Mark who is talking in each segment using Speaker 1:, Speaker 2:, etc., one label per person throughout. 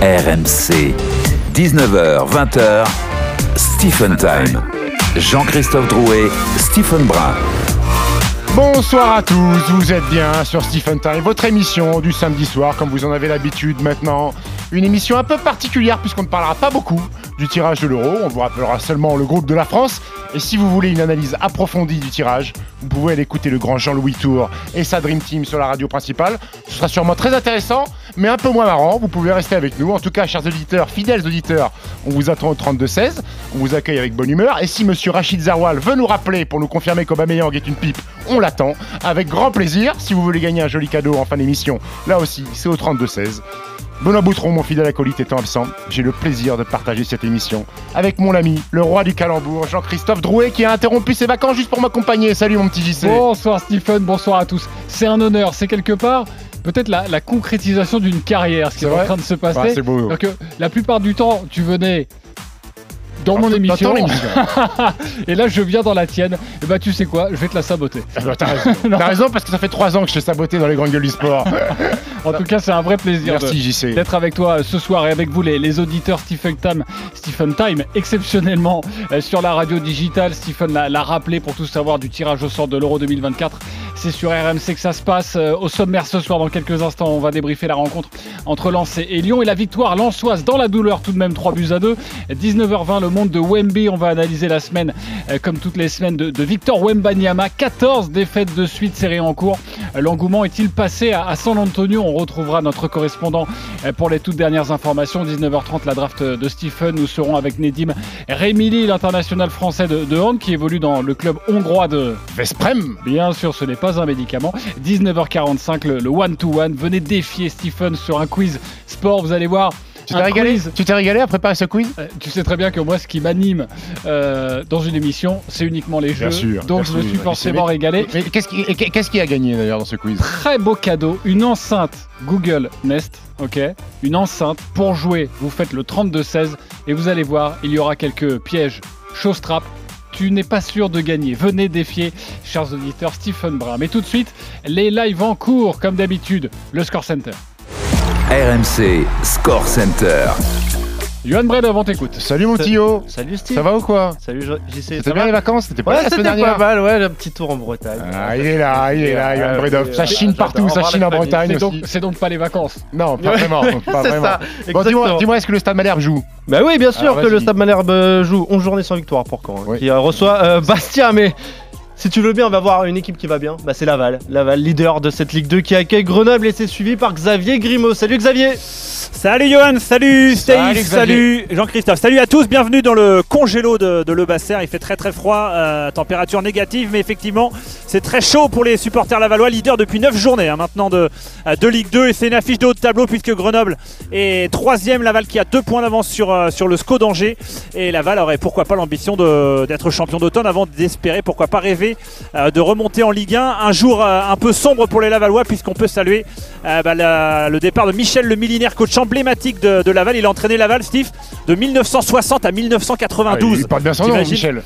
Speaker 1: RMC. 19h, 20h, Stephen Time. Jean-Christophe Drouet, Stephen Brun.
Speaker 2: Bonsoir à tous, vous êtes bien sur Stephen Time, votre émission du samedi soir, comme vous en avez l'habitude maintenant. Une émission un peu particulière puisqu'on ne parlera pas beaucoup du tirage de l'euro, on vous rappellera seulement le groupe de la France. Et si vous voulez une analyse approfondie du tirage, vous pouvez aller écouter le grand Jean-Louis Tour et sa Dream Team sur la radio principale. Ce sera sûrement très intéressant, mais un peu moins marrant. Vous pouvez rester avec nous. En tout cas, chers auditeurs, fidèles auditeurs, on vous attend au 32-16. On vous accueille avec bonne humeur. Et si monsieur Rachid Zarwal veut nous rappeler pour nous confirmer qu'Aubameyang est une pipe, on l'attend avec grand plaisir. Si vous voulez gagner un joli cadeau en fin d'émission, là aussi, c'est au 32-16. Benoît Boutron, mon fidèle acolyte, étant absent, j'ai le plaisir de partager cette émission avec mon ami, le roi du calembour, Jean-Christophe Drouet, qui a interrompu ses vacances juste pour m'accompagner. Salut mon petit JC.
Speaker 3: Bonsoir Stephen, bonsoir à tous. C'est un honneur, c'est quelque part peut-être la, concrétisation d'une carrière, ce qui est, en train de se passer.
Speaker 2: c'est beau.
Speaker 3: Donc, la plupart du temps, tu venais dans mon émission. et là, je viens dans la tienne. Et bah, tu sais quoi, je vais te la saboter.
Speaker 2: Ah bah, t'as raison. Parce que ça fait trois ans que je t'ai saboté dans les grandes gueules du sport.
Speaker 3: en tout cas, c'est un vrai plaisir d'être avec toi euh, ce soir et avec vous, les, les auditeurs Stephen Time, Stephen Time, exceptionnellement euh, sur la radio digitale. Stephen l'a rappelé pour tout savoir du tirage au sort de l'Euro 2024. C'est sur RMC que ça se passe. Euh, au sommaire ce soir, dans quelques instants, on va débriefer la rencontre entre Lens et Lyon et la victoire lensoise dans la douleur, tout de même 3 buts à 2. 19h20, le monde de Wemby. On va analyser la semaine, euh, comme toutes les semaines, de, Victor Wembanyama. 14 défaites de suite série en cours. Euh, l'engouement est-il passé à, San Antonio? On retrouvera notre correspondant pour les toutes dernières informations. 19h30, la draft de Stephen. Nous serons avec Nedim Remili, l'international français de, de hand qui évolue dans le club hongrois de
Speaker 2: Vesprem.
Speaker 3: Bien sûr, ce n'est pas un médicament. 19h45, le one-to-one. Venez défier Stephen sur un quiz sport. Vous allez voir.
Speaker 2: Tu t'es régalé, tu t'es régalé à préparer ce quiz
Speaker 3: euh, Tu sais très bien que moi, ce qui m'anime euh, dans une émission, c'est uniquement les jeux.
Speaker 2: Sûr,
Speaker 3: donc je me suis forcément régalé.
Speaker 2: Mais qu'est-ce qui, a gagné d'ailleurs dans ce quiz?
Speaker 3: Très beau cadeau, une enceinte Google Nest, ok? Une enceinte pour jouer. Vous faites le 32-16 et vous allez voir, il y aura quelques pièges, show trap tu n'es pas sûr de gagner. Venez défier, chers auditeurs, Stephen Brun. Mais tout de suite, les lives en cours, comme d'habitude, le Score Center.
Speaker 1: RMC Score Center.
Speaker 3: Johan Bred avant t'écoute.
Speaker 2: Salut mon Tio.
Speaker 4: Salut Steve.
Speaker 2: Ça va ou quoi
Speaker 4: Salut JC.
Speaker 2: C'était bien les vacances C'était pas
Speaker 4: ouais,
Speaker 2: la semaine
Speaker 4: dernière pas mal, ouais, un petit tour en Bretagne.
Speaker 2: Ah, il est là, il est là, Johan Bredov. Ça chine partout, ça chine en Bretagne aussi.
Speaker 3: C'est donc pas les vacances.
Speaker 2: Non, pas vraiment. Pas vraiment. Bon, dis-moi, dis est-ce que le Stade Malherbe joue
Speaker 4: Bah oui, bien sûr que le Stade Malherbe euh, joue. 11 journées sans victoire pour quand hein, Qui euh, reçoit euh, Bastia, mais si tu veux bien, on va voir une équipe qui va bien. Bah, c'est Laval. Laval, leader de cette Ligue 2 qui accueille Grenoble et c'est suivi par Xavier Grimaud. Salut Xavier.
Speaker 5: Salut Johan, salut Steve, salut, Jean-Christophe, salut à tous, bienvenue dans le congélo de, de Le Basser. Il fait très très froid, euh, température négative, mais effectivement c'est très chaud pour les supporters lavallois, leader depuis 9 journées hein, maintenant de, euh, de Ligue 2 et c'est une affiche de haut de tableau puisque Grenoble est troisième, Laval qui a deux points d'avance sur, euh, sur le SCO d'Angers. Et Laval aurait pourquoi pas l'ambition d'être champion d'automne avant d'espérer pourquoi pas rêver de remonter en Ligue 1. Un jour un peu sombre pour les Lavallois puisqu'on peut saluer bah, le départ de Michel le millénaire coach emblématique de, Laval. Il a entraîné Laval, Steve, de 1960 à 1992. Ah, il
Speaker 2: parle bien son nom, Michel.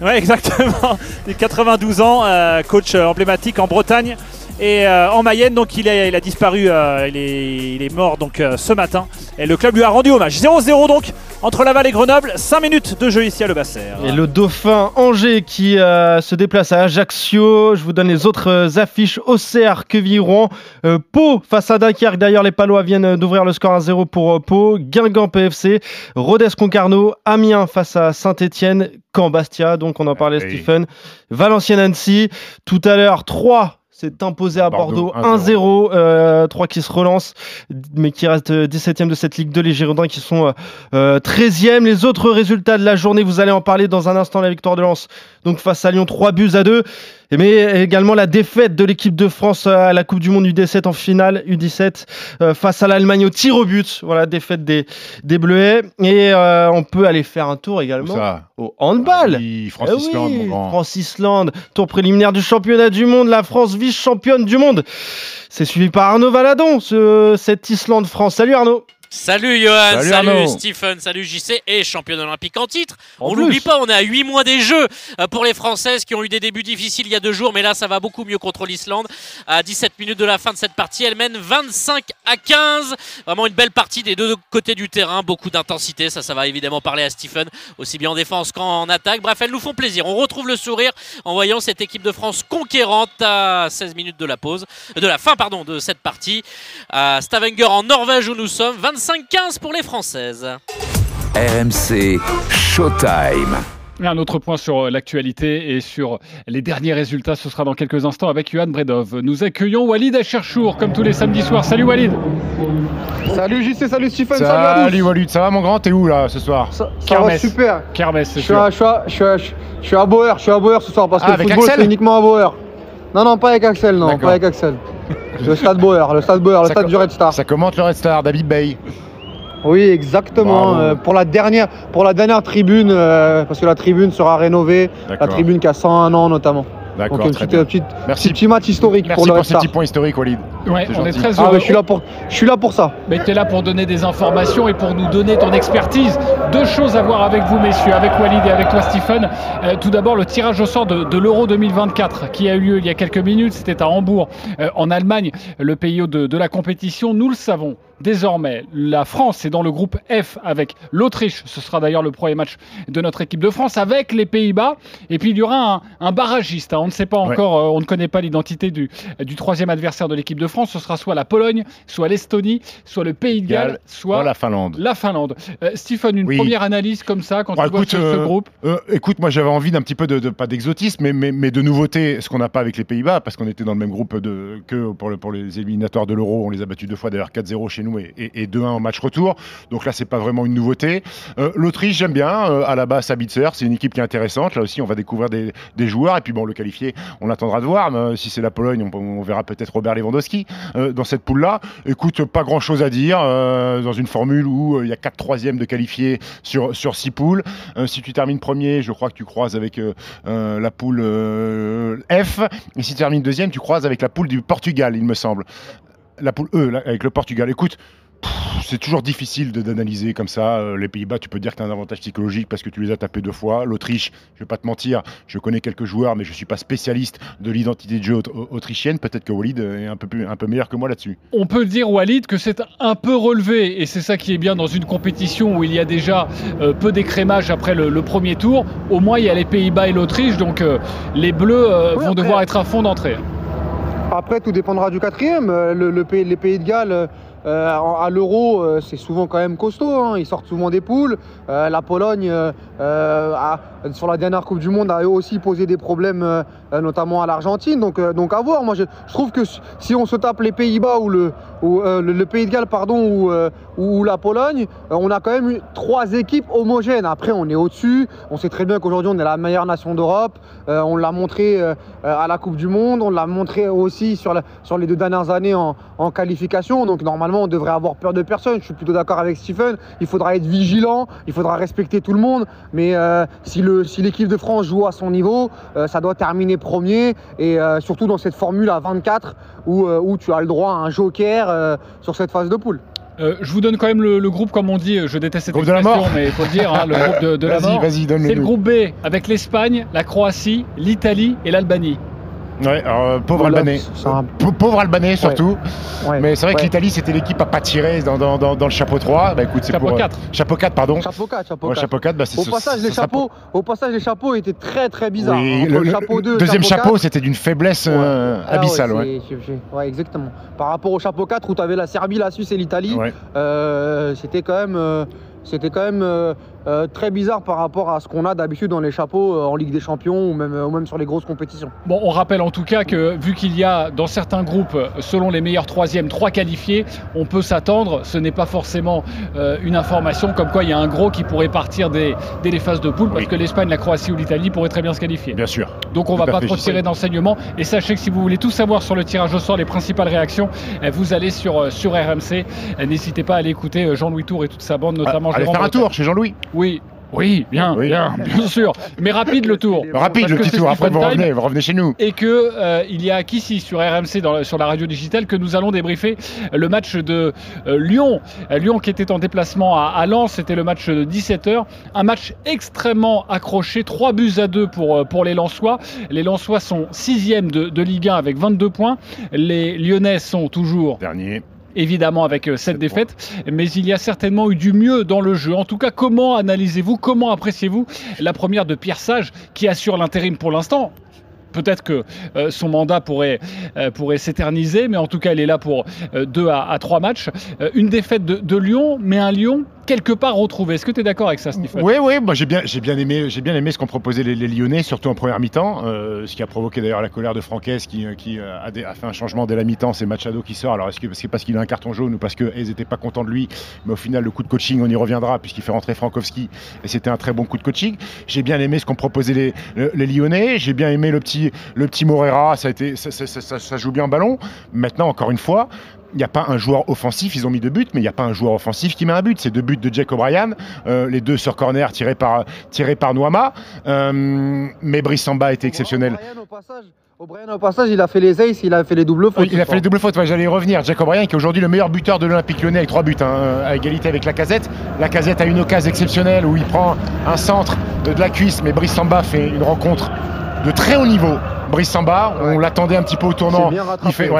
Speaker 5: Ouais, exactement. 92 ans, euh, coach euh, emblématique en Bretagne et euh, en Mayenne. Donc il a, il a disparu, euh, il, est, il, est, mort donc euh, ce matin. Et le club lui a rendu hommage. 0-0 donc entre Laval et Grenoble. 5 minutes de jeu ici à Le Basser.
Speaker 4: Et le Dauphin Angers qui se déplace à Ajaccio. Je vous donne les autres affiches. Auxerre, Quevilly-Rouen, Pau face à Dunkerque. D'ailleurs, les Palois viennent d'ouvrir le score à 0 pour Pau. Guingamp PFC, Rodez Concarneau, Amiens face à Saint-Etienne, Caen Bastia. Donc on en parlait, Stephen. Valenciennes Annecy. Tout à l'heure, 3 c'est imposé à Bordeaux, 1-0. 3 euh, qui se relance, mais qui reste 17e de cette Ligue 2. Les Girondins qui sont 13e. Euh, les autres résultats de la journée, vous allez en parler dans un instant. La victoire de Lens, donc face à Lyon, 3 buts à 2 mais également la défaite de l'équipe de France à la Coupe du Monde U17 en finale U17 euh, face à l'Allemagne au tir au but. Voilà, défaite des, des Bleuets. Et euh, on peut aller faire un tour également au handball.
Speaker 2: Ah France
Speaker 4: eh France Islande, tour préliminaire du championnat du monde. La France vice-championne du monde. C'est suivi par Arnaud Valadon, ce, cette Islande-France. Salut Arnaud.
Speaker 6: Salut Johan, salut, Stephen, salut JC et championne olympique en titre. on n'oublie pas, on est à 8 mois des Jeux euh, pour les Françaises qui ont eu des débuts difficiles il y a deux jours, mais là ça va beaucoup mieux contre l'Islande. À 17 minutes de la fin de cette partie, elle mène 25 à 15. Vraiment une belle partie des deux côtés du terrain, beaucoup d'intensité. Ça, ça va évidemment parler à Stephen, aussi bien en défense qu'en attaque. Bref, elles nous font plaisir. On retrouve le sourire en voyant cette équipe de France conquérante à 16 minutes de la pause, de la fin pardon de cette partie. À Stavanger en Norvège où nous sommes, 25-15 pour les Françaises.
Speaker 1: RMC Showtime.
Speaker 3: Un autre point sur euh, l'actualité et sur les derniers résultats, ce sera dans quelques instants avec Johan Bredov. Nous accueillons Walid Acherchour, comme tous les samedis soirs. Salut Walid
Speaker 7: Salut JC, salut Stephen,
Speaker 2: salut, salut Walid, ça va mon grand? T'es où là ce soir?
Speaker 7: Ça, va super
Speaker 3: Kermesse,
Speaker 7: c'est je, suis à, je, je, je suis à Bauer, je suis à Bauer ce soir parce que ah, le football c'est uniquement à Bauer. Non, non, pas avec Axel, non, pas avec Axel. Le stade Bauer, le stade Bauer, le stade du Red Star.
Speaker 2: Ça commente le Red Star, David Bay.
Speaker 7: Oui, exactement. Euh, pour, la dernière, pour la dernière tribune, euh, parce que la tribune sera rénovée, la tribune qui a 101 ans notamment.
Speaker 2: D'accord. Donc,
Speaker 7: petit, Merci. petit match historique
Speaker 2: pour
Speaker 7: le
Speaker 2: pour ce petit point historique, Walid.
Speaker 3: Ouais, on est très
Speaker 7: ah, heureux. je, suis là pour, je suis là pour ça.
Speaker 3: Mais tu es là pour donner des informations et pour nous donner ton expertise. Deux choses à voir avec vous, messieurs, avec Walid et avec toi, Stephen. Euh, tout d'abord, le tirage au sort de, l'Euro 2024 qui a eu lieu il y a quelques minutes. C'était à Hambourg, en Allemagne, le pays de, de la compétition. Nous le savons. Désormais, la France est dans le groupe F avec l'Autriche. Ce sera d'ailleurs le premier match de notre équipe de France avec les Pays-Bas. Et puis il y aura un, barragiste. Hein. On ne sait pas encore, euh, on ne connaît pas l'identité du, du troisième adversaire de l'équipe de France. Ce sera soit la Pologne, soit l'Estonie, soit le Pays de Galles, soit
Speaker 2: la Finlande.
Speaker 3: La Finlande. Euh, Stephen, une première analyse comme ça quand tu vois ce,
Speaker 2: euh,
Speaker 3: groupe
Speaker 2: Écoute, moi j'avais envie d'un petit peu de, pas d'exotisme, mais, mais, de nouveauté, ce qu'on n'a pas avec les Pays-Bas, parce qu'on était dans le même groupe de, que pour, pour les éliminatoires de l'Euro. On les a battus deux fois d'ailleurs 4-0 chez nous et, 2-1 en match retour. Donc là, c'est pas vraiment une nouveauté. Euh, L'Autriche, j'aime bien. Euh, à la base, Sabitzer, c'est une équipe qui est intéressante. Là aussi, on va découvrir des, joueurs. Et puis bon, le qualifié, on attendra de voir. Euh, si c'est la Pologne, on, verra peut-être Robert Lewandowski dans cette poule-là. Écoute, pas grand-chose à dire dans une formule où il y a 4 troisièmes de qualifiés sur, sur 6 poules. si tu termines premier, je crois que tu croises avec la poule F. Et si tu termines deuxième, tu croises avec la poule du Portugal, il me semble la poule E avec le Portugal. Écoute, c'est toujours difficile d'analyser comme ça. Euh, les Pays-Bas, tu peux dire que tu as un avantage psychologique parce que tu les as tapés deux fois. L'Autriche, je vais pas te mentir, je connais quelques joueurs, mais je suis pas spécialiste de l'identité de jeu autrichienne. Peut-être que Walid est un peu, un peu meilleur que moi là-dessus.
Speaker 3: On peut dire, Walid, que c'est un peu relevé. Et c'est ça qui est bien dans une compétition où il y a déjà euh, peu d'écrémage après le, premier tour. Au moins, il y a les Pays-Bas et l'Autriche. Donc, euh, les Bleus vont devoir être à fond d'entrée.
Speaker 7: Après, tout dépendra du quatrième. Le, pays, les Pays de Galles euh, à l'euro, euh, c'est souvent quand même costaud. Hein. Ils sortent souvent des poules. Euh, la Pologne, sur la dernière Coupe du Monde, a aussi posé des problèmes, notamment à l'Argentine. Donc, donc à voir. Moi, je, trouve que si on se tape les Pays-Bas ou le, le, Pays de Galles, pardon, ou, la Pologne, on a quand même eu trois équipes homogènes. Après, on est au-dessus. On sait très bien qu'aujourd'hui, on est la meilleure nation d'Europe. on l'a montré à la Coupe du Monde. On l'a montré aussi sur, les deux dernières années en, qualification. Donc, normalement, on devrait avoir peur de personne. Je suis plutôt d'accord avec Stephen. Il faudra être vigilant, il faudra respecter tout le monde. Mais euh, si l'équipe de France joue à son niveau, euh, ça doit terminer premier. Et euh, surtout dans cette formule à 24 où, où, tu as le droit à un joker sur cette phase de poule.
Speaker 3: je vous donne quand même le, groupe, comme on dit. Je déteste cette expression, mais il faut le dire, hein, le groupe de, la mort. C'est le groupe B avec l'Espagne, la Croatie, l'Italie et l'Albanie.
Speaker 2: Ouais, alors, pauvre Albanais. Pauvre Albanais surtout. Mais c'est vrai que l'Italie, c'était l'équipe à pas tirer dans, dans, dans, le chapeau 3. Bah, écoute,
Speaker 3: chapeau 4.
Speaker 2: chapeau 4, pardon.
Speaker 7: Chapeau 4, chapeau
Speaker 2: 4. chapeau 4 bah,
Speaker 7: au, passage, les chapeaux, au passage, les chapeaux étaient très très bizarres.
Speaker 2: Oui, le, chapeau 2, deuxième chapeau, c'était d'une faiblesse euh, ah abyssale.
Speaker 7: ouais, ouais. exactement. Par rapport au chapeau 4 où tu avais la Serbie, la Suisse et l'Italie, euh, c'était quand même. Euh, c'était quand même euh, euh, très bizarre par rapport à ce qu'on a d'habitude dans les chapeaux euh, en Ligue des Champions ou même, ou même sur les grosses compétitions.
Speaker 3: Bon, on rappelle en tout cas que vu qu'il y a dans certains groupes, selon les meilleurs troisièmes, trois qualifiés, on peut s'attendre, ce n'est pas forcément une information comme quoi il y a un gros qui pourrait partir dès, les phases de poule parce que l'Espagne, la Croatie ou l'Italie pourraient très bien se qualifier.
Speaker 2: Bien sûr.
Speaker 3: Donc on ne va pas trop tirer d'enseignements et sachez que si vous voulez tout savoir sur le tirage au sort, les principales réactions, vous allez sur, sur RMC. N'hésitez pas à aller écouter Jean-Louis Tour et toute sa bande, notamment
Speaker 2: Allez faire un tour chez Jean-Louis.
Speaker 3: Oui, Oui, bien, bien, bien sûr. Mais rapide le tour.
Speaker 2: Rapide le petit tour. Après, vous revenez, vous revenez chez nous.
Speaker 3: Et que euh, il y a qu'ici sur RMC, dans, sur la radio digitale, que nous allons débriefer le match de euh, Lyon. Euh, Lyon qui était en déplacement à, à Lens, c'était le match de 17h. Un match extrêmement accroché, 3 buts à 2 pour, pour les Lensois. Les Lensois sont 6 de, de Ligue 1 avec 22 points. Les Lyonnais sont toujours
Speaker 2: dernier
Speaker 3: évidemment avec euh, cette défaite, mais il y a certainement eu du mieux dans le jeu. En tout cas, comment analysez-vous, comment appréciez-vous la première de Pierre Sage qui assure l'intérim pour l'instant? Peut-être que euh, son mandat pourrait, euh, pourrait s'éterniser, mais en tout cas, elle est là pour deux à, trois matchs. une défaite de, Lyon, mais un Lyon quelque part retrouvé. Est-ce que tu es d'accord avec ça, Stéphane?
Speaker 2: Oui, oui, moi j'ai bien, j'ai bien aimé, j'ai bien aimé ce qu'ont proposé les, Lyonnais, surtout en première mi-temps, euh, ce qui a provoqué d'ailleurs la colère de Franquès qui, euh, euh, a, fait un changement dès la mi-temps. C'est Machado qui sort. Alors est-ce que c'est parce qu'il a un carton jaune ou parce qu'ils n'étaient pas contents de lui? Mais au final, le coup de coaching, on y reviendra puisqu'il fait rentrer Frankowski et c'était un très bon coup de coaching. J'ai bien aimé ce qu'ont proposé les, Lyonnais. J'ai bien aimé le petit, le petit Morera. Ça, a été, ça, ça joue bien ballon. Maintenant, encore une fois, il n'y a pas un joueur offensif, ils ont mis deux buts, mais il n'y a pas un joueur offensif qui met un but. C'est deux buts de Jack O'Brien, euh, les deux sur corner tirés par, tirés par Noama. Euh, mais Brissamba était exceptionnel.
Speaker 7: O'Brien au passage, il a fait les aces, il a fait les doubles fautes.
Speaker 2: il a fait les doubles fautes, j'allais y revenir. Jack O'Brien qui est aujourd'hui le meilleur buteur de l'Olympique lyonnais avec trois buts, hein, à égalité avec la casette. La casette a une occasion exceptionnelle où il prend un centre de, la cuisse, mais Brissamba fait une rencontre de très haut niveau. Brice Samba, on l'attendait un petit peu au tournant. Il fait,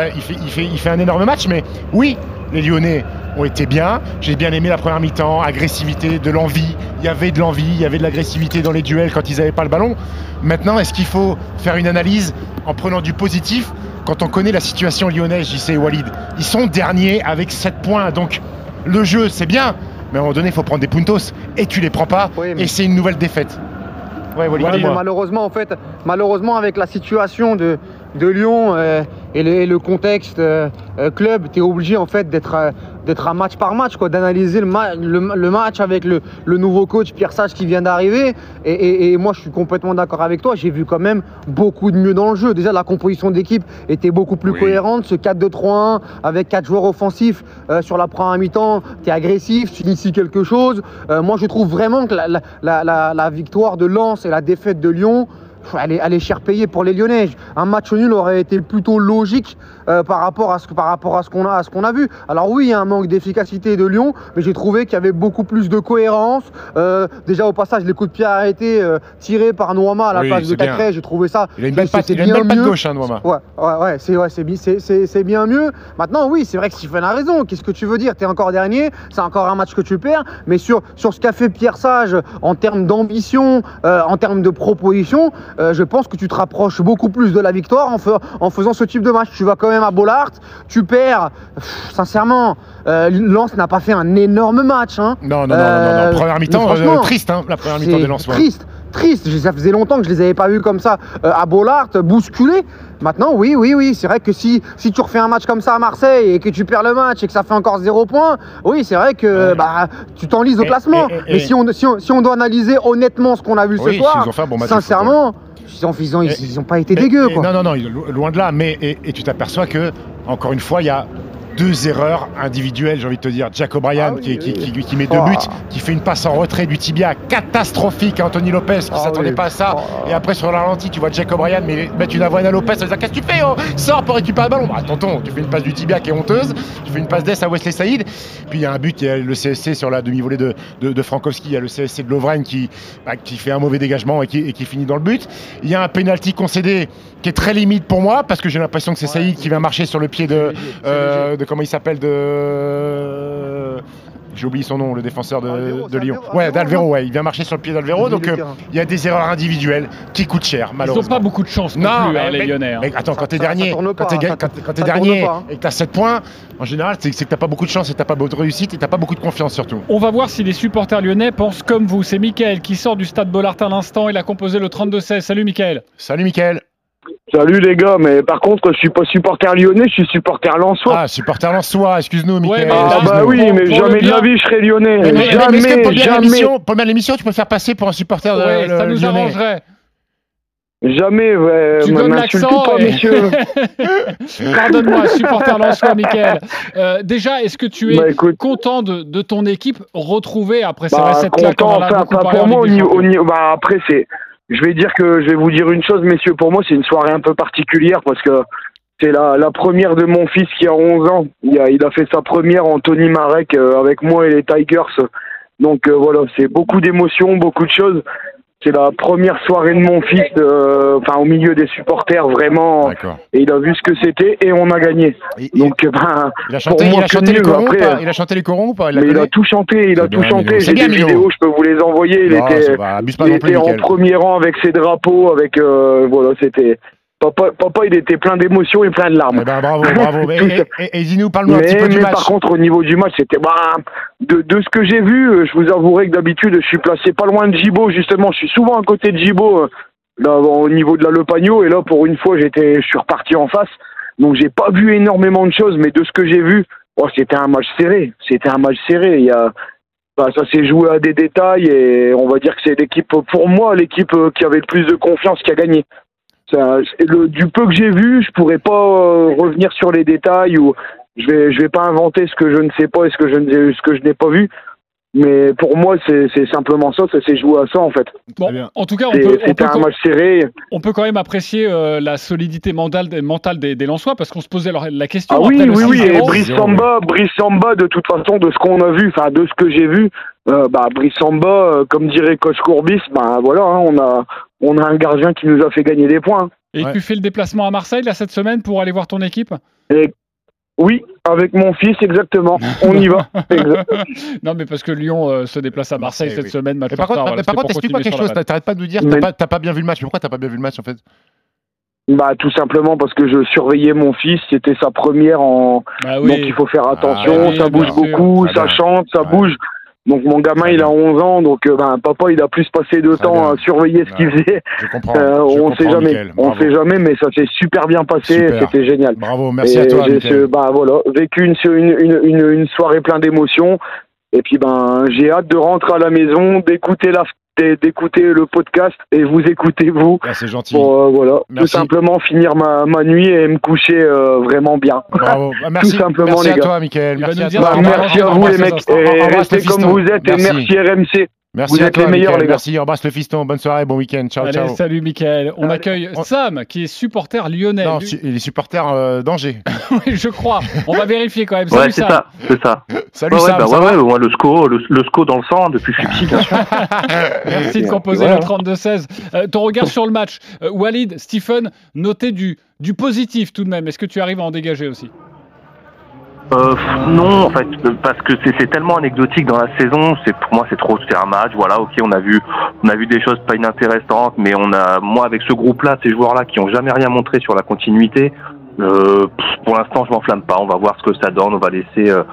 Speaker 2: il, fait, un énorme match, mais oui, les Lyonnais ont été bien. J'ai bien aimé la première mi-temps, agressivité, de l'envie. Il y avait de l'envie, il y avait de l'agressivité dans les duels quand ils n'avaient pas le ballon. Maintenant, est-ce qu'il faut faire une analyse en prenant du positif? Quand on connaît la situation lyonnaise, JC et Walid Ils sont derniers avec 7 points, donc le jeu c'est bien, mais à un moment donné, il faut prendre des puntos et tu les prends pas, et c'est une nouvelle défaite
Speaker 7: malheureusement, en fait, malheureusement, avec la situation de, de Lyon euh, et, le, contexte euh, euh, club, tu es obligé en fait d'être d'être un match par match, quoi, d'analyser le, le, match avec le, nouveau coach Pierre Sage qui vient d'arriver. Et, moi, je suis complètement d'accord avec toi. J'ai vu quand même beaucoup de mieux dans le jeu. Déjà, la composition d'équipe était beaucoup plus cohérente. Ce 4-2-3-1 avec quatre joueurs offensifs sur la première mi-temps, tu es agressif, tu inities quelque chose. moi, je trouve vraiment que la, la, la victoire de Lens et la défaite de Lyon, elle est, cher payée pour les Lyonnais. Un match nul aurait été plutôt logique euh, par rapport à ce, par rapport à ce qu'on a, à ce qu'on a vu. Alors oui, il y a un manque d'efficacité de Lyon, mais j'ai trouvé qu'il y avait beaucoup plus de cohérence. Euh, déjà au passage, les coups de pied arrêtés euh, tirés par Noama à la place de Cacré, j'ai trouvé ça.
Speaker 2: Il a une belle patte, gauche, hein, Noama.
Speaker 7: Ouais, ouais, ouais c'est ouais, c'est bien mieux. Maintenant, oui, c'est vrai que Stephen a raison. Qu'est-ce que tu veux dire? Tu es encore dernier, c'est encore un match que tu perds, mais sur, sur ce qu'a fait Pierre Sage en termes d'ambition, en termes de proposition, je pense que tu te rapproches beaucoup plus de la victoire en, en faisant ce type de match. Tu vas quand même à Bollard, tu perds. sincèrement, euh, Lens n'a pas fait un énorme match. Hein.
Speaker 2: Non, non, non, non, euh, Première mi-temps, euh, triste, hein, la première mi-temps des Lens.
Speaker 7: Triste, triste. Ça faisait longtemps que je les avais pas vus comme ça à Bollard, bousculés. Maintenant, oui, oui, oui, c'est vrai que si, si tu refais un match comme ça à Marseille et que tu perds le match et que ça fait encore zéro point, oui, c'est vrai que bah, tu t'enlises au classement. Mais si on, si, on, doit analyser honnêtement ce qu'on a vu ce soir, sincèrement, ils n'ont ils, pas été dégueux. Quoi.
Speaker 2: Non, non, non, loin de là. Mais et tu t'aperçois que, encore une fois, il y a deux erreurs individuelles, j'ai envie de te dire. Jack O'Brien ah qui, qui, met deux buts, qui fait une passe en retrait du tibia catastrophique à Anthony Lopez qui ne ah s'attendait pas à ça. Oh et après sur la ralenti, tu vois Jack O'Brien mais mettre une avoine à Lopez, ça veut dire qu'est-ce que tu fais oh? Sors pour récupérer le ballon. Bah tonton, tu fais une passe du tibia qui est honteuse, tu fais une passe d'Est à Wesley Saïd. Puis il y a un but, il y a le CSC sur la demi-volée de, de, Frankowski, il y a le CSC de Lovren qui, bah, qui fait un mauvais dégagement et qui, et qui finit dans le but. Il y a un penalty concédé qui est très limite pour moi parce que j'ai l'impression que c'est Saïd qui va marcher sur le pied de, euh, de comment il s'appelle de j'ai oublié son nom, le défenseur de, Lyon. ouais, d'Alvero, ouais. Il vient marcher sur le pied d'Alvero. Donc euh, il y a des erreurs individuelles qui coûtent cher, malheureusement.
Speaker 3: Ils n'ont pas beaucoup de chance non, plus, hein, les Lyonnais. Hein.
Speaker 2: Mais attends, quand t'es dernier, quand t'es dernier hein. et que t'as 7 points, en général, c'est que t'as pas beaucoup de chance et t'as pas beaucoup de réussite et t'as pas beaucoup de confiance surtout.
Speaker 3: On va voir si les supporters lyonnais pensent comme vous. C'est Mickaël qui sort du stade Bollard à l'instant. Il a composé le 32-16. Salut Mickaël.
Speaker 2: Salut Mickaël.
Speaker 8: Salut les gars, mais par contre, je suis pas supporter lyonnais, je suis supporter lensois.
Speaker 2: Ah, supporter lensois, excuse-nous, Michael.
Speaker 8: ah bah oui, mais jamais de la vie je serais lyonnais. jamais,
Speaker 2: jamais. Pour l'émission, tu peux faire passer pour un supporter
Speaker 3: ouais, de, ça nous arrangerait.
Speaker 8: Jamais, ouais.
Speaker 3: Tu donnes l'accent,
Speaker 8: pas, monsieur.
Speaker 3: Pardonne-moi, supporter Lançois, Michael. Euh, déjà, est-ce que tu es bah, content de, de, ton équipe retrouvée après
Speaker 8: bah,
Speaker 3: cette
Speaker 8: claque enfin, pas pour moi, au niveau, au bah, après, c'est. Je vais dire que je vais vous dire une chose, messieurs. Pour moi, c'est une soirée un peu particulière parce que c'est la, la, première de mon fils qui a 11 ans. Il a, fait sa première en Tony Marek euh, avec moi et les Tigers. Donc euh, voilà, c'est beaucoup d'émotions, beaucoup de choses c'est la première soirée de mon fils, enfin au milieu des supporters vraiment, et il a vu ce que c'était et on a gagné. Donc ben,
Speaker 2: il a chanté, il a chanté les corons, après, il a chanté les corons ou pas
Speaker 8: il, il a tout chanté, il a tout chanté. J'ai des vidéos, je peux vous les envoyer. Il était, il était en premier rang avec ses drapeaux, avec euh, voilà, c'était Papa, papa, il était plein d'émotions et plein de larmes.
Speaker 2: Eh ben, bravo, bravo. et, et, et dis-nous, parle-nous un petit peu du
Speaker 8: mais par contre, au niveau du match, c'était bah, de, de, ce que j'ai vu. Euh, je vous avouerai que d'habitude, je suis placé pas loin de Gibo. Justement, je suis souvent à côté de Gibo, euh, là, au niveau de la Le Pagno. Et là, pour une fois, j'étais, je suis reparti en face. Donc, j'ai pas vu énormément de choses, mais de ce que j'ai vu, oh, c'était un match serré. C'était un match serré. Il y a, bah, ça s'est joué à des détails et on va dire que c'est l'équipe, pour moi, l'équipe euh, qui avait le plus de confiance qui a gagné le, du peu que j'ai vu, je pourrais pas euh, revenir sur les détails ou je vais je vais pas inventer ce que je ne sais pas et ce que je ne ce que je n'ai pas vu. Mais pour moi, c'est simplement ça, ça s'est joué à ça en fait.
Speaker 3: Bon, en tout cas, on peut,
Speaker 8: on peut, un match serré.
Speaker 3: On peut quand même apprécier euh, la solidité mentale, mentale des, des Lensois parce qu'on se posait la question.
Speaker 8: Ah oui, oui, oui, et Brice Samba, Brice Samba, de toute façon, de ce qu'on a vu, enfin de ce que j'ai vu, euh, bah, Brice Samba, euh, comme dirait Coach Courbis, bah voilà, hein, on a on a un gardien qui nous a fait gagner des points.
Speaker 3: Et tu fais le déplacement à Marseille là cette semaine pour aller voir ton équipe?
Speaker 8: Oui, avec mon fils, exactement. On y va.
Speaker 3: non, mais parce que Lyon euh, se déplace à Marseille, cette semaine.
Speaker 2: par, contre, par contre, explique-moi quelque chose. T'arrêtes pas de nous dire, t'as pas, pas, bien vu le match. Pourquoi t'as pas bien vu le match en fait?
Speaker 8: Bah tout simplement parce que je surveillais mon fils, c'était sa première en bah donc il faut faire attention, ah ça bouge beaucoup, ça chante, ça bouge. Donc mon gamin il a 11 ans, donc euh, ben, papa il a plus passé de temps à surveiller ce qu'il faisait.
Speaker 2: Je comprends. Euh, on
Speaker 8: ne sait jamais, on sait jamais, mais ça s'est super bien passé, c'était génial.
Speaker 2: Bravo, merci à toi.
Speaker 8: J'ai ben, voilà, vécu une, une, une, une soirée pleine d'émotions. Et puis ben j'ai hâte de rentrer à la maison, d'écouter la d'écouter le podcast et vous écoutez vous.
Speaker 2: Ah, c'est gentil.
Speaker 8: Pour euh, voilà, tout simplement finir ma, ma nuit et me coucher euh, vraiment bien.
Speaker 2: Bravo. Ah, merci,
Speaker 8: tout simplement
Speaker 2: merci
Speaker 8: les
Speaker 2: gars. à toi, Michael.
Speaker 8: Merci, à, toi. merci à vous les mecs. Et restez comme vous êtes et merci RMC.
Speaker 2: Merci
Speaker 8: Vous
Speaker 2: à
Speaker 8: êtes les meilleurs, les gars.
Speaker 2: Merci, embrasse le fiston. Bonne soirée, bon week-end. Ciao,
Speaker 3: Allez,
Speaker 2: ciao.
Speaker 3: Salut, Michael. On accueille Sam, qui est supporter lyonnais.
Speaker 2: Non, il est supporter euh, d'Angers.
Speaker 3: oui, je crois. On va vérifier quand même.
Speaker 9: Ouais, c'est ça, c'est ça.
Speaker 2: Salut,
Speaker 9: ouais,
Speaker 2: Sam.
Speaker 9: Bah, ouais, ouais, le SCO, le, le, SCO dans le sang depuis que je suis petit, bien sûr.
Speaker 3: Merci de composer le 32-16. Euh, ton regard sur le match. Euh, Walid, Stephen, notez du, du positif tout de même. Est-ce que tu arrives à en dégager aussi?
Speaker 9: Euh, non, en fait, parce que c'est tellement anecdotique dans la saison. C'est pour moi, c'est trop. C'est un match. Voilà, ok, on a vu, on a vu des choses pas inintéressantes, mais on a, moi, avec ce groupe-là, ces joueurs-là qui ont jamais rien montré sur la continuité. Euh, pour l'instant, je m'enflamme pas. On va voir ce que ça donne. On va laisser euh, euh,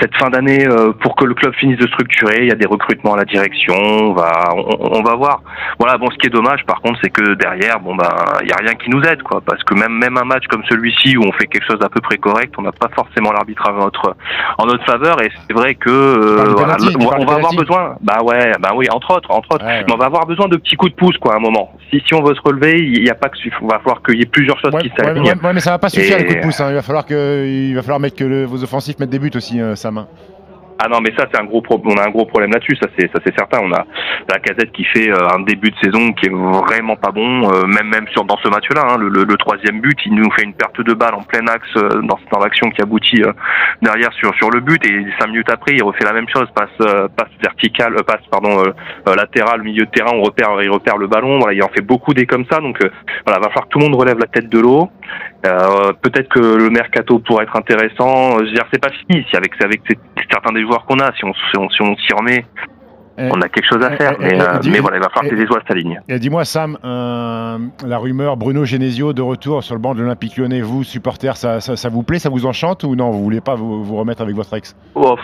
Speaker 9: cette fin d'année euh, pour que le club finisse de structurer. Il y a des recrutements à la direction. On va, on, va voir. Voilà. Bon, ce qui est dommage, par contre, c'est que derrière, bon ben, il y a rien qui nous aide, quoi. Parce que même même un match comme celui-ci où on fait quelque chose d'à peu près correct, on n'a pas forcément l'arbitrage en notre en notre faveur. Et c'est vrai que euh, voilà, on va avoir besoin. Bah ouais, bah oui, entre autres, entre autres. Mais on va avoir besoin de petits coups de pouce, quoi, à un moment. Si si on veut se relever, il n'y a pas que il va falloir qu'il y ait plusieurs choses qui s'alignent.
Speaker 2: Ouais, mais ça va pas suffire les coups de pouce. Hein. Il va falloir que il va falloir mettre que le, vos offensifs mettent des buts aussi. Euh, sa main.
Speaker 9: Ah non, mais ça c'est un gros on a un gros problème là-dessus, ça c'est ça c'est certain. On a la casette qui fait euh, un début de saison qui est vraiment pas bon, euh, même même sur dans ce match-là. Hein, le, troisième but, il nous fait une perte de balle en plein axe dans, dans l'action qui aboutit derrière sur sur le but et cinq minutes après il refait la même chose, passe passe verticale, passe pardon latérale, milieu de terrain, on repère il repère le ballon. Il en fait beaucoup des comme ça. Donc voilà, va falloir que tout le monde relève la tête de l'eau. Euh, peut-être que le mercato pourrait être intéressant. Je veux dire, c'est pas fini. Si avec, avec certains des joueurs qu'on a, si on si on, s'y remet, eh, on a quelque chose à eh, faire. Eh, mais, euh, mais, voilà, il va falloir que les étoiles s'alignent.
Speaker 2: Dis-moi, Sam, euh, la rumeur Bruno Genesio de retour sur le banc de l'Olympique lyonnais, vous, supporters, ça, ça, vous plaît, ça vous enchante ou non? Vous voulez pas vous, vous remettre avec votre ex?
Speaker 9: Oh,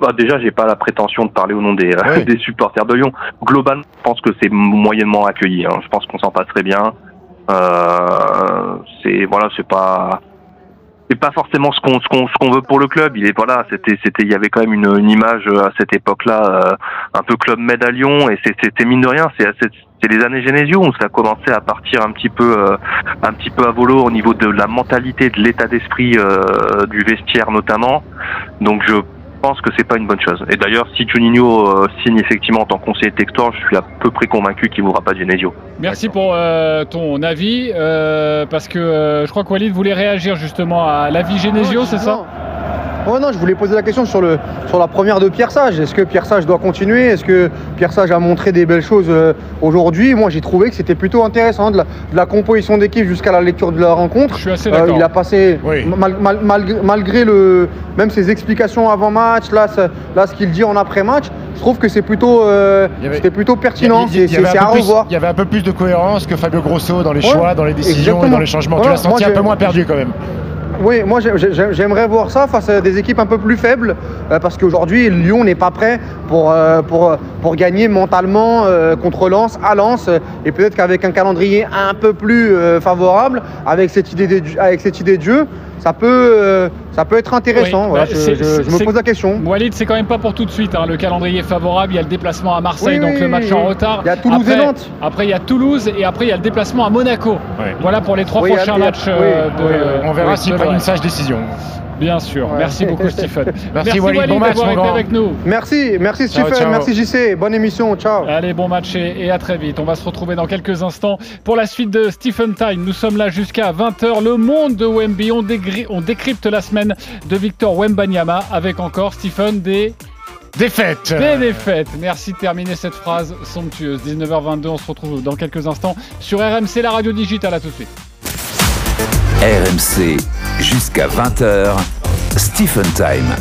Speaker 9: bah déjà, j'ai pas la prétention de parler au nom des, des supporters de Lyon. Globalement, je pense que c'est moyennement accueilli. Hein. Je pense qu'on s'en passerait bien. Euh, c'est voilà, c'est pas c'est pas forcément ce qu'on ce qu'on qu'on veut pour le club. Il est voilà, c'était c'était il y avait quand même une, une image à cette époque-là euh, un peu club med à Lyon et c'était mine de rien, c'est c'est les années Genesio où ça commençait à partir un petit peu, euh, un petit peu à volo au niveau de la mentalité, de l'état d'esprit euh, du vestiaire notamment. Donc je pense que c'est pas une bonne chose. Et d'ailleurs, si Juninho euh, signe effectivement en tant que conseiller textor, je suis à peu près convaincu qu'il ne mourra pas Genesio.
Speaker 3: Merci pour ton avis, parce que je crois que Walid voulait réagir justement à l'avis Genesio, c'est ça?
Speaker 7: Non, je voulais poser la question sur, le, sur la première de Pierre Sage. Est-ce que Pierre Sage doit continuer? Est-ce que Pierre Sage a montré des belles choses euh, aujourd'hui? Moi, j'ai trouvé que c'était plutôt intéressant de la, composition d'équipe jusqu'à la lecture de la rencontre.
Speaker 3: Je suis assez d'accord.
Speaker 7: il a passé, malgré, le, même ses explications avant match, là, là ce qu'il dit en après-match, je trouve que c'est plutôt, euh, plutôt pertinent. C'est à revoir.
Speaker 2: Il y avait un peu plus de cohérence que Fabio Grosso dans les choix, dans les décisions et dans les changements. tu l'as senti un peu moins perdu quand même.
Speaker 7: Oui, moi j'aimerais voir ça face à des équipes un peu plus faibles, euh, parce qu'aujourd'hui Lyon n'est pas prêt pour, euh, pour gagner mentalement euh, contre Lens, à Lens, et peut-être qu'avec un calendrier un peu plus favorable, avec cette idée de jeu, ça peut, ça peut être intéressant. Bah, je, me pose la question.
Speaker 3: Walid, c'est quand même pas pour tout de suite. Hein. Le calendrier favorable, il y a le déplacement à Marseille, donc le match en retard.
Speaker 7: Il y a Toulouse
Speaker 3: après,
Speaker 7: et Nantes.
Speaker 3: Après, il y a Toulouse et après, il y a le déplacement à Monaco. Voilà pour les trois prochains matchs.
Speaker 2: De, On verra s'il prend une sage décision.
Speaker 3: Bien sûr. Merci beaucoup, Stephen.
Speaker 2: Merci, Walid. Bon match, été
Speaker 3: avec nous.
Speaker 7: Merci, merci Stephen, merci JC. Bonne émission. Ciao.
Speaker 3: Allez, bon match et, à très vite. On va se retrouver dans quelques instants pour la suite de Stephen Time. Nous sommes là jusqu'à 20h. Le monde de Wemby. On, on décrypte la semaine de Victor Wembanyama avec encore Stephen des
Speaker 2: Défaites
Speaker 3: Des défaites Merci de terminer cette phrase somptueuse. 19h22, on se retrouve dans quelques instants sur RMC, la radio digitale. À tout de suite.
Speaker 1: RMC jusqu'à 20h, Stephen Time.